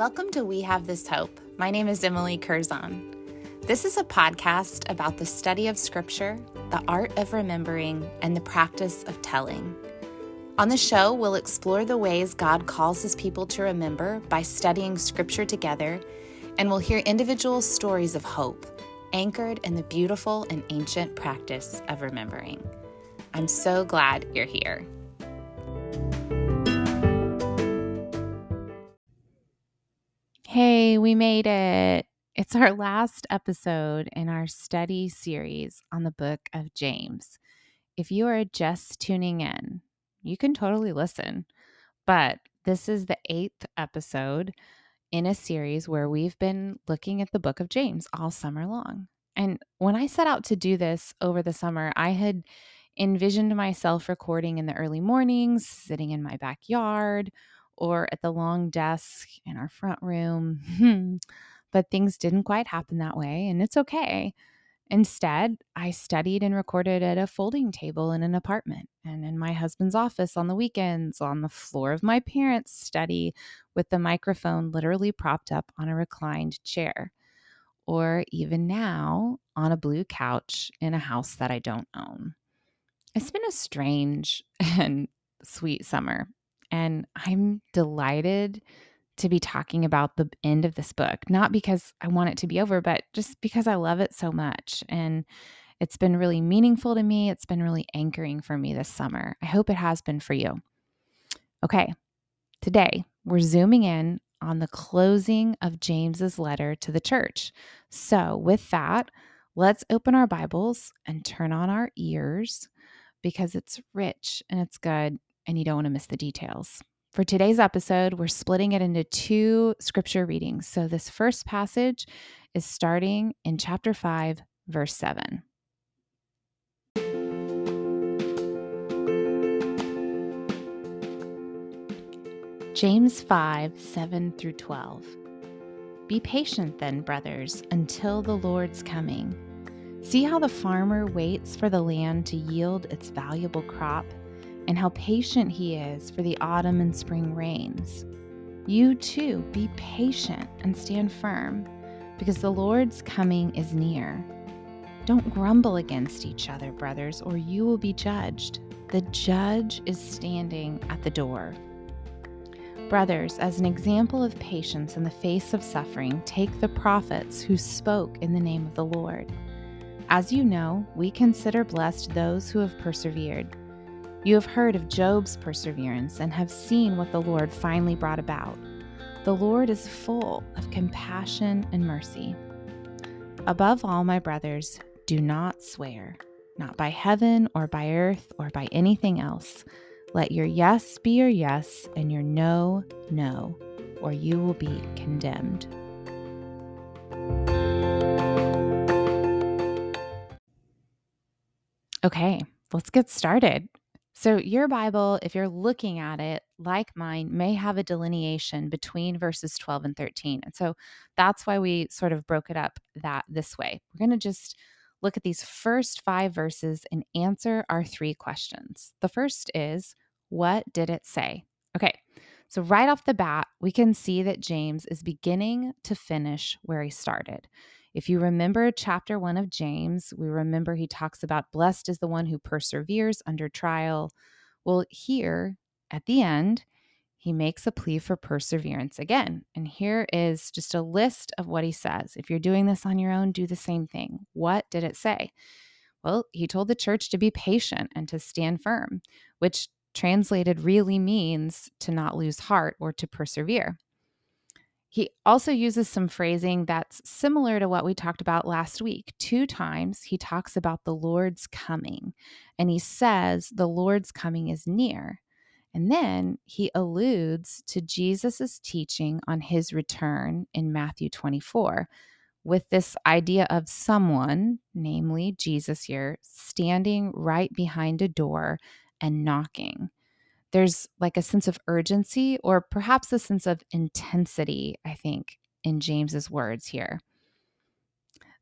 Welcome to We Have This Hope. My name is Emily Curzon. This is a podcast about the study of Scripture, the art of remembering, and the practice of telling. On the show, we'll explore the ways God calls his people to remember by studying Scripture together, and we'll hear individual stories of hope anchored in the beautiful and ancient practice of remembering. I'm so glad you're here. Hey, we made it. It's our last episode in our study series on the book of James. If you are just tuning in, you can totally listen. But this is the eighth episode in a series where we've been looking at the book of James all summer long. And when I set out to do this over the summer, I had envisioned myself recording in the early mornings, sitting in my backyard or at the long desk in our front room. Hmm, but things didn't quite happen that way, and it's okay. Instead, I studied and recorded at a folding table in an apartment and in my husband's office on the weekends, on the floor of my parents' study, with the microphone literally propped up on a reclined chair, or even now on a blue couch in a house that I don't own. It's been a strange and sweet summer. And I'm delighted to be talking about the end of this book, not because I want it to be over, but just because I love it so much. And it's been really meaningful to me. It's been really anchoring for me this summer. I hope it has been for you. Okay, today we're zooming in on the closing of James's letter to the church. So, with that, let's open our Bibles and turn on our ears because it's rich and it's good and you don't want to miss the details. For today's episode, we're splitting it into two scripture readings. So, this first passage is starting in chapter 5, verse 7. James 5, 7 through 12. Be patient then, brothers, until the Lord's coming. See how the farmer waits for the land to yield its valuable crop and how patient He is for the autumn and spring rains. You too be patient and stand firm, because the Lord's coming is near. Don't grumble against each other, brothers, or you will be judged. The judge is standing at the door. Brothers, as an example of patience in the face of suffering, take the prophets who spoke in the name of the Lord. As you know, we consider blessed those who have persevered. You have heard of Job's perseverance and have seen what the Lord finally brought about. The Lord is full of compassion and mercy. Above all, my brothers, do not swear, not by heaven or by earth or by anything else. Let your yes be your yes and your no, no, or you will be condemned. Okay, let's get started. So, your Bible, if you're looking at it like mine, may have a delineation between verses 12 and 13. And so that's why we sort of broke it up that this way. We're going to just look at these first five verses and answer our three questions. The first is, What did it say? Okay, so right off the bat, we can see that James is beginning to finish where he started. If you remember chapter one of James, we remember he talks about blessed is the one who perseveres under trial. Well, here at the end, he makes a plea for perseverance again. And here is just a list of what he says. If you're doing this on your own, do the same thing. What did it say? Well, he told the church to be patient and to stand firm, which translated really means to not lose heart or to persevere. He also uses some phrasing that's similar to what we talked about last week. Two times he talks about the Lord's coming, and he says the Lord's coming is near. And then he alludes to Jesus' teaching on his return in Matthew 24 with this idea of someone, namely Jesus here, standing right behind a door and knocking there's like a sense of urgency or perhaps a sense of intensity, I think, in James's words here.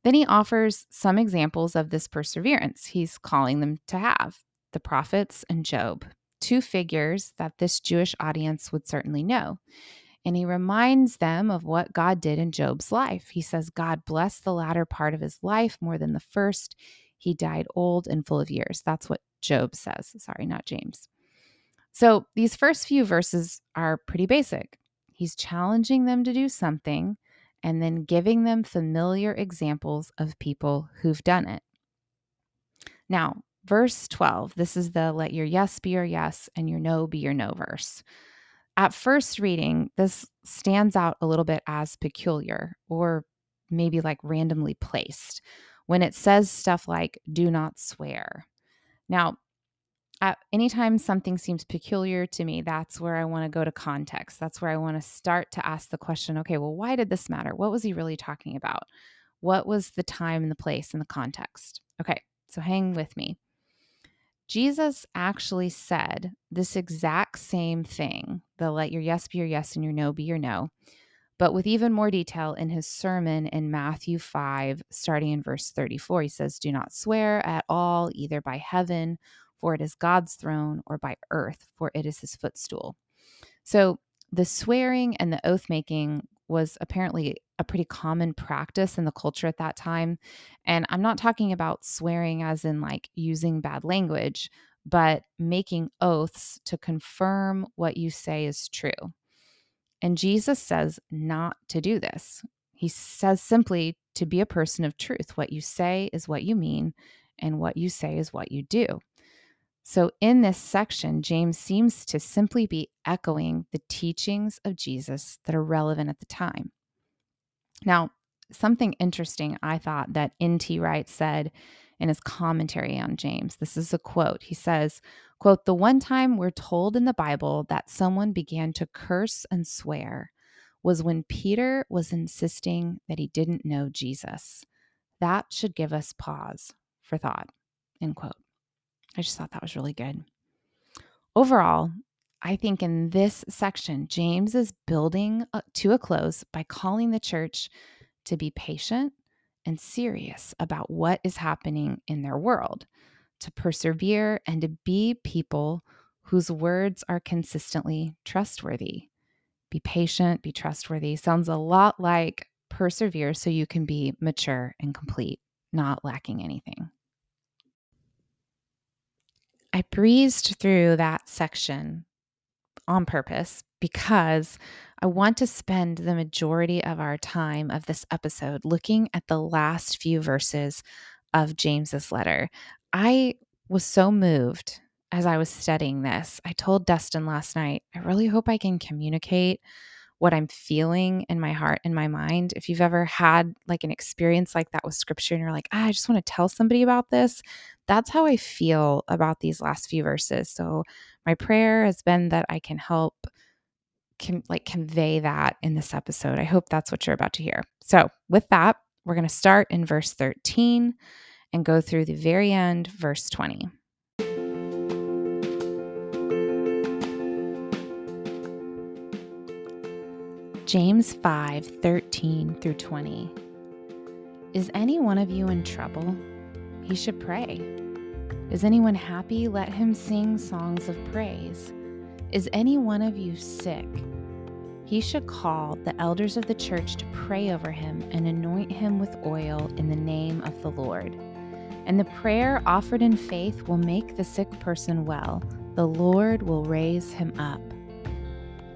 Then he offers some examples of this perseverance he's calling them to have the prophets and Job, two figures that this Jewish audience would certainly know. And he reminds them of what God did in Job's life. He says, God blessed the latter part of his life more than the first. He died old and full of years. That's what Job says. Sorry, not James. So these first few verses are pretty basic. He's challenging them to do something and then giving them familiar examples of people who've done it. Now, verse 12, this is the let your yes be your yes and your no be your no verse. At first reading, this stands out a little bit as peculiar or maybe like randomly placed when it says stuff like, do not swear. Now, anytime something seems peculiar to me, that's where I want to go to context. That's where I want to start to ask the question okay, well, why did this matter? What was he really talking about? What was the time and the place and the context? Okay, so hang with me. Jesus actually said this exact same thing the let your yes be your yes and your no be your no, but with even more detail in his sermon in Matthew 5, starting in verse 34. He says, Do not swear at all, either by heaven for it is God's throne, or by earth, for it is his footstool. So the swearing and the oath making was apparently a pretty common practice in the culture at that time. And I'm not talking about swearing as in like using bad language, but making oaths to confirm what you say is true. And Jesus says not to do this. He says simply to be a person of truth. What you say is what you mean, and what you say is what you do. So, in this section, James seems to simply be echoing the teachings of Jesus that are relevant at the time. Now, something interesting I thought that N.T. Wright said in his commentary on James. This is a quote. He says, quote, "The one time we're told in the Bible that someone began to curse and swear was when Peter was insisting that he didn't know Jesus. That should give us pause for thought." End quote. I just thought that was really good. Overall, I think in this section, James is building to a close by calling the church to be patient and serious about what is happening in their world, to persevere and to be people whose words are consistently trustworthy. Be patient, be trustworthy sounds a lot like persevere so you can be mature and complete, not lacking anything. I breezed through that section on purpose because I want to spend the majority of our time of this episode looking at the last few verses of James's letter. I was so moved as I was studying this. I told Dustin last night, I really hope I can communicate what I'm feeling in my heart and my mind. If you've ever had like an experience like that with scripture and you're like, ah, I just want to tell somebody about this, that's how I feel about these last few verses. So my prayer has been that I can help can like convey that in this episode. I hope that's what you're about to hear. So, with that, we're going to start in verse 13 and go through the very end, verse 20. James 5 13 through 20. Is any one of you in trouble? He should pray. Is anyone happy? Let him sing songs of praise. Is any one of you sick? He should call the elders of the church to pray over him and anoint him with oil in the name of the Lord. And the prayer offered in faith will make the sick person well. The Lord will raise him up.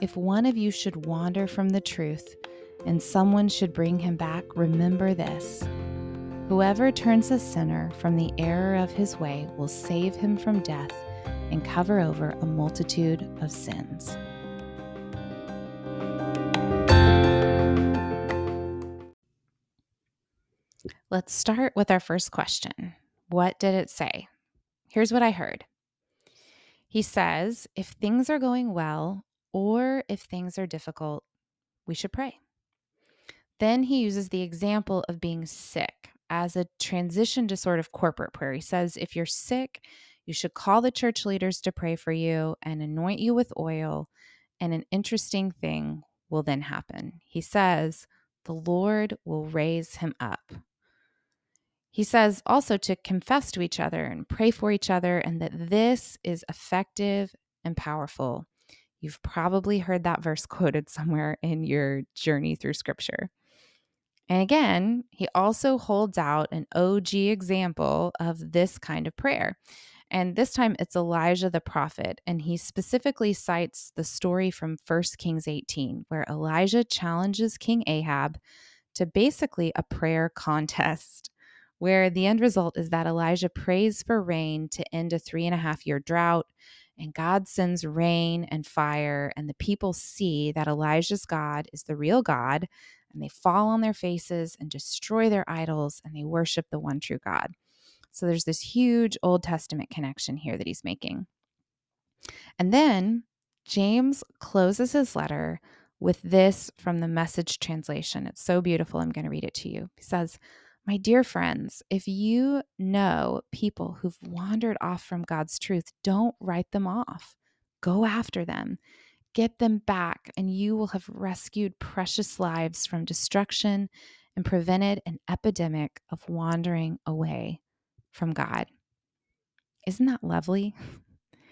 if one of you should wander from the truth and someone should bring him back, remember this. Whoever turns a sinner from the error of his way will save him from death and cover over a multitude of sins. Let's start with our first question What did it say? Here's what I heard. He says, If things are going well or if things are difficult, we should pray. Then he uses the example of being sick as a transition to sort of corporate prayer. He says, if you're sick, you should call the church leaders to pray for you and anoint you with oil, and an interesting thing will then happen. He says, the Lord will raise him up. He says also to confess to each other and pray for each other, and that this is effective and powerful. You've probably heard that verse quoted somewhere in your journey through scripture. And again, he also holds out an OG example of this kind of prayer. And this time it's Elijah the prophet. And he specifically cites the story from 1 Kings 18, where Elijah challenges King Ahab to basically a prayer contest, where the end result is that Elijah prays for rain to end a three and a half year drought. And God sends rain and fire, and the people see that Elijah's God is the real God and they fall on their faces and destroy their idols and they worship the one true God. So there's this huge Old Testament connection here that he's making. And then James closes his letter with this from the message translation. It's so beautiful. I'm going to read it to you. He says, My dear friends, if you know people who've wandered off from God's truth, don't write them off. Go after them Get them back, and you will have rescued precious lives from destruction and prevented an epidemic of wandering away from God. Isn't that lovely?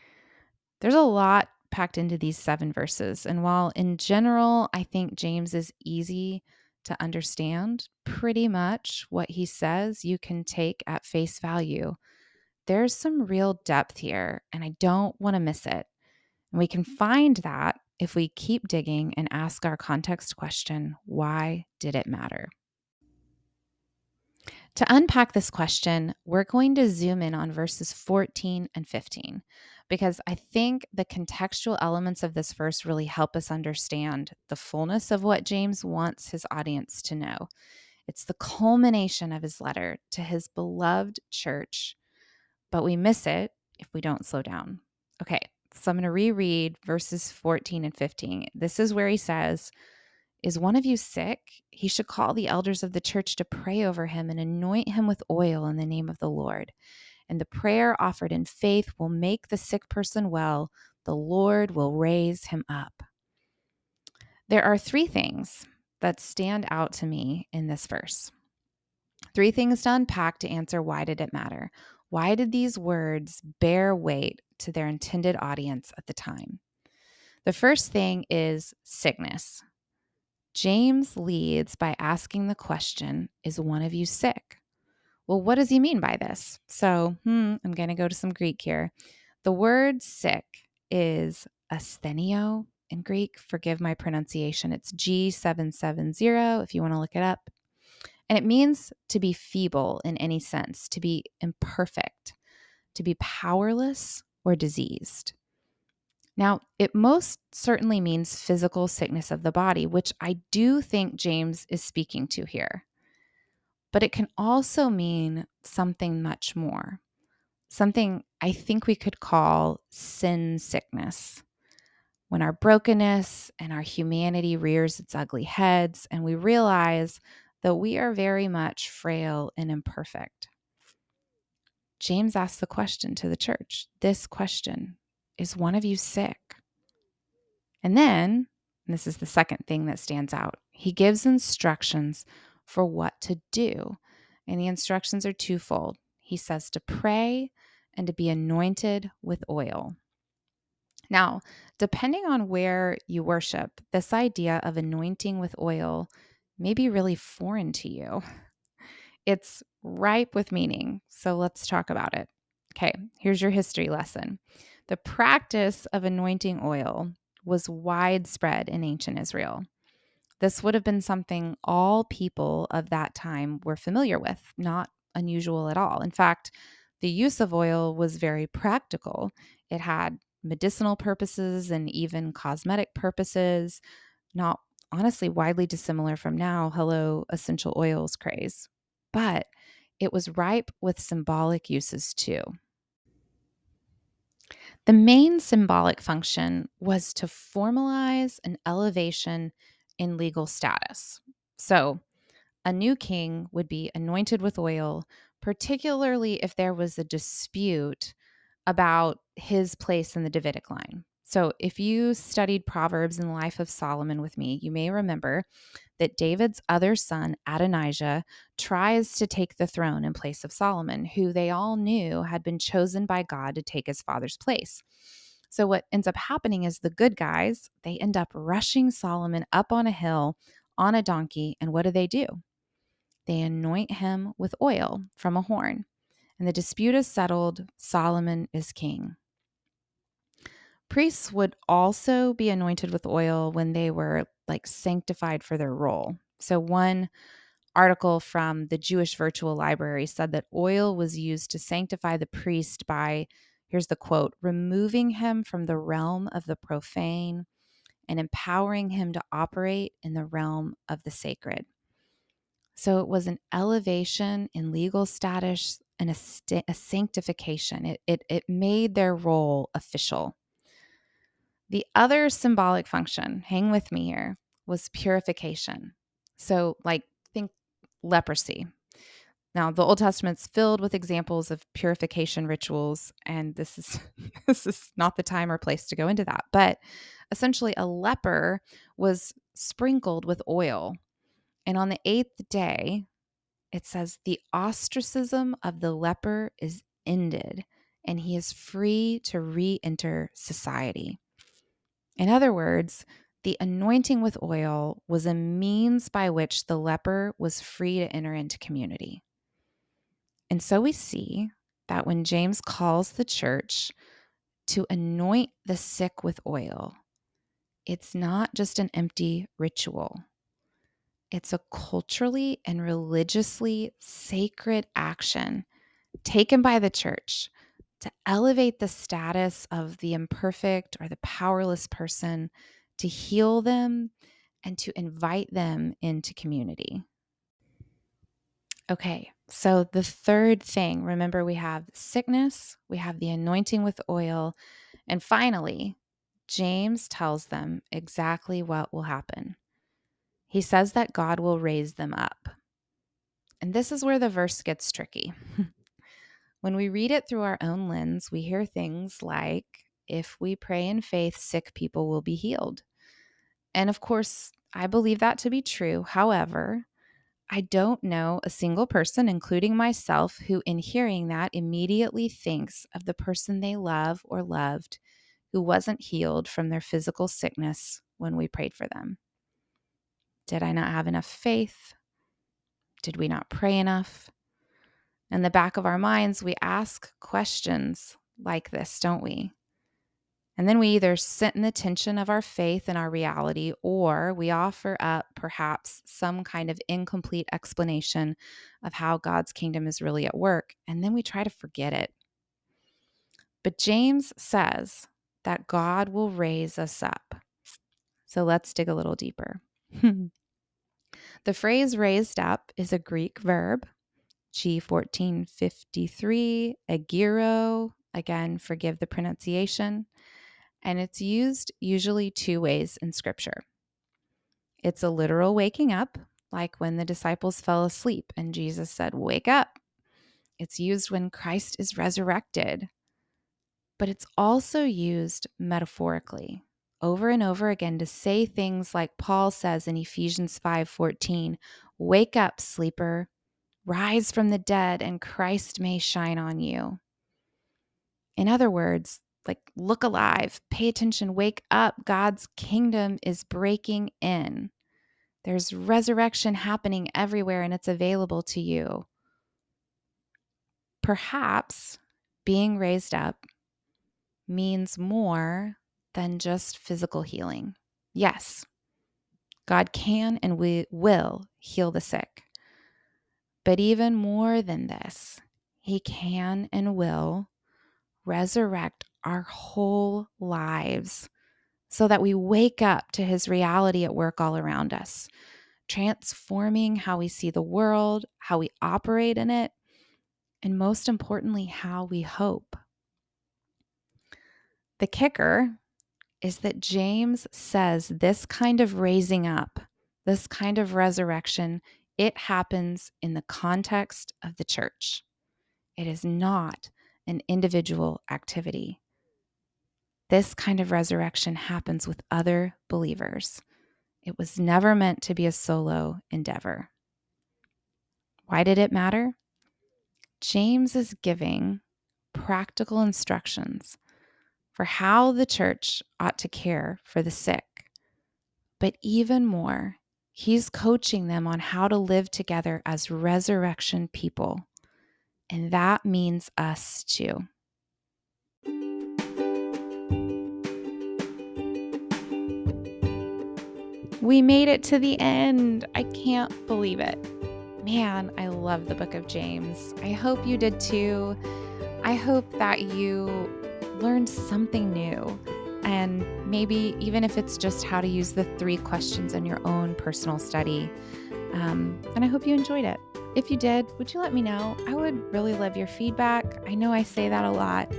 There's a lot packed into these seven verses. And while in general, I think James is easy to understand, pretty much what he says you can take at face value. There's some real depth here, and I don't want to miss it. And we can find that if we keep digging and ask our context question why did it matter? To unpack this question, we're going to zoom in on verses 14 and 15 because I think the contextual elements of this verse really help us understand the fullness of what James wants his audience to know. It's the culmination of his letter to his beloved church, but we miss it if we don't slow down. Okay, so I'm going to reread verses 14 and 15. This is where he says, Is one of you sick? He should call the elders of the church to pray over him and anoint him with oil in the name of the Lord. And the prayer offered in faith will make the sick person well. The Lord will raise him up. There are three things that stand out to me in this verse. Three things to unpack to answer why did it matter? Why did these words bear weight to their intended audience at the time? The first thing is sickness. James leads by asking the question Is one of you sick? Well, what does he mean by this? So, hmm, I'm going to go to some Greek here. The word sick is asthenio in Greek. Forgive my pronunciation. It's G770 if you want to look it up. And it means to be feeble in any sense, to be imperfect, to be powerless or diseased. Now, it most certainly means physical sickness of the body, which I do think James is speaking to here. But it can also mean something much more, something I think we could call sin sickness. When our brokenness and our humanity rears its ugly heads, and we realize that we are very much frail and imperfect. James asks the question to the church this question Is one of you sick? And then, and this is the second thing that stands out, he gives instructions for what to do. And the instructions are twofold. He says to pray and to be anointed with oil. Now, depending on where you worship, this idea of anointing with oil may be really foreign to you. It's ripe with meaning. So let's talk about it. Okay, here's your history lesson. The practice of anointing oil was widespread in ancient Israel. This would have been something all people of that time were familiar with, not unusual at all. In fact, the use of oil was very practical. It had medicinal purposes and even cosmetic purposes, not honestly widely dissimilar from now, hello, essential oils craze. But it was ripe with symbolic uses too. The main symbolic function was to formalize an elevation in legal status. So, a new king would be anointed with oil, particularly if there was a dispute about his place in the Davidic line. So, if you studied Proverbs in the life of Solomon with me, you may remember that David's other son, Adonijah, tries to take the throne in place of Solomon, who they all knew had been chosen by God to take his father's place. So what ends up happening is the good guys, they end up rushing Solomon up on a hill on a donkey and what do they do? They anoint him with oil from a horn. And the dispute is settled, Solomon is king. Priests would also be anointed with oil when they were like sanctified for their role. So, one article from the Jewish Virtual Library said that oil was used to sanctify the priest by, here's the quote, removing him from the realm of the profane and empowering him to operate in the realm of the sacred. So, it was an elevation in legal status and a, st- a sanctification. It, it, it made their role official. The other symbolic function, hang with me here, was purification. So, like, think leprosy. Now, the Old Testament's filled with examples of purification rituals, and this is this is not the time or place to go into that. But essentially, a leper was sprinkled with oil, and on the eighth day, it says the ostracism of the leper is ended, and he is free to re-enter society. In other words, the anointing with oil was a means by which the leper was free to enter into community. And so we see that when James calls the church to anoint the sick with oil, it's not just an empty ritual. It's a culturally and religiously sacred action taken by the church to elevate the status of the imperfect or the powerless person, to heal them, and to invite them into community. Okay, so the third thing remember, we have sickness, we have the anointing with oil, and finally, James tells them exactly what will happen. He says that God will raise them up. And this is where the verse gets tricky. When we read it through our own lens, we hear things like, if we pray in faith, sick people will be healed. And of course, I believe that to be true. However, I don't know a single person, including myself, who, in hearing that, immediately thinks of the person they love or loved who wasn't healed from their physical sickness when we prayed for them. Did I not have enough faith? Did we not pray enough? In the back of our minds, we ask questions like this, don't we? And then we either sit in the tension of our faith and our reality, or we offer up perhaps some kind of incomplete explanation of how God's kingdom is really at work, and then we try to forget it. But James says that God will raise us up. So let's dig a little deeper. the phrase raised up is a Greek verb G1453, agiro, again, forgive the pronunciation, and it's used usually two ways in scripture. It's a literal waking up, like when the disciples fell asleep and Jesus said, Wake up. It's used when Christ is resurrected, but it's also used metaphorically over and over again to say things like Paul says in Ephesians 5:14, "Wake up, sleeper, Rise from the dead, and Christ may shine on you. In other words, like look alive, pay attention, wake up. God's kingdom is breaking in. There's resurrection happening everywhere, and it's available to you. Perhaps being raised up means more than just physical healing. Yes, God can and we will heal the sick. But even more than this, He can and will resurrect our whole lives so that we wake up to His reality at work all around us, transforming how we see the world, how we operate in it, and most importantly, how we hope. The kicker is that James says this kind of raising up, this kind of resurrection, it happens in the context of the church. It is not an individual activity. This kind of resurrection happens with other believers. It was never meant to be a solo endeavor. Why did it matter? James is giving practical instructions for how the church ought to care for the sick. But even more, he's coaching them on how to live together as resurrection people. And that means us too. We made it to the end. I can't believe it. Man, I love the book of James. I hope you did too. I hope that you learned something new. And maybe even if it's just how to use the three questions in your own personal study. Um, and I hope you enjoyed it. If you did, would you let me know? I would really love your feedback. I know I say that a lot,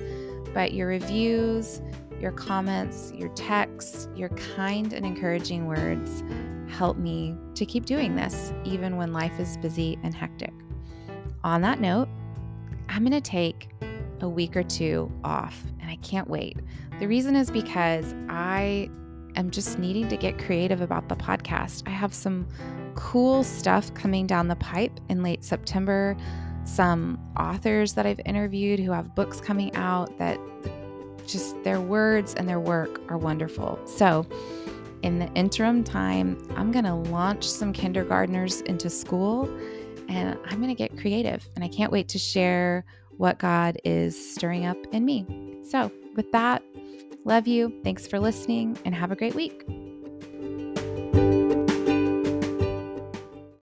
but your reviews, your comments, your texts, your kind and encouraging words help me to keep doing this, even when life is busy and hectic. On that note, I'm going to take a week or two off, and I can't wait. The reason is because I am just needing to get creative about the podcast. I have some cool stuff coming down the pipe in late September, some authors that I've interviewed who have books coming out that just their words and their work are wonderful. So, in the interim time, I'm going to launch some kindergartners into school and I'm going to get creative. And I can't wait to share what God is stirring up in me. So, with that, love you. Thanks for listening and have a great week.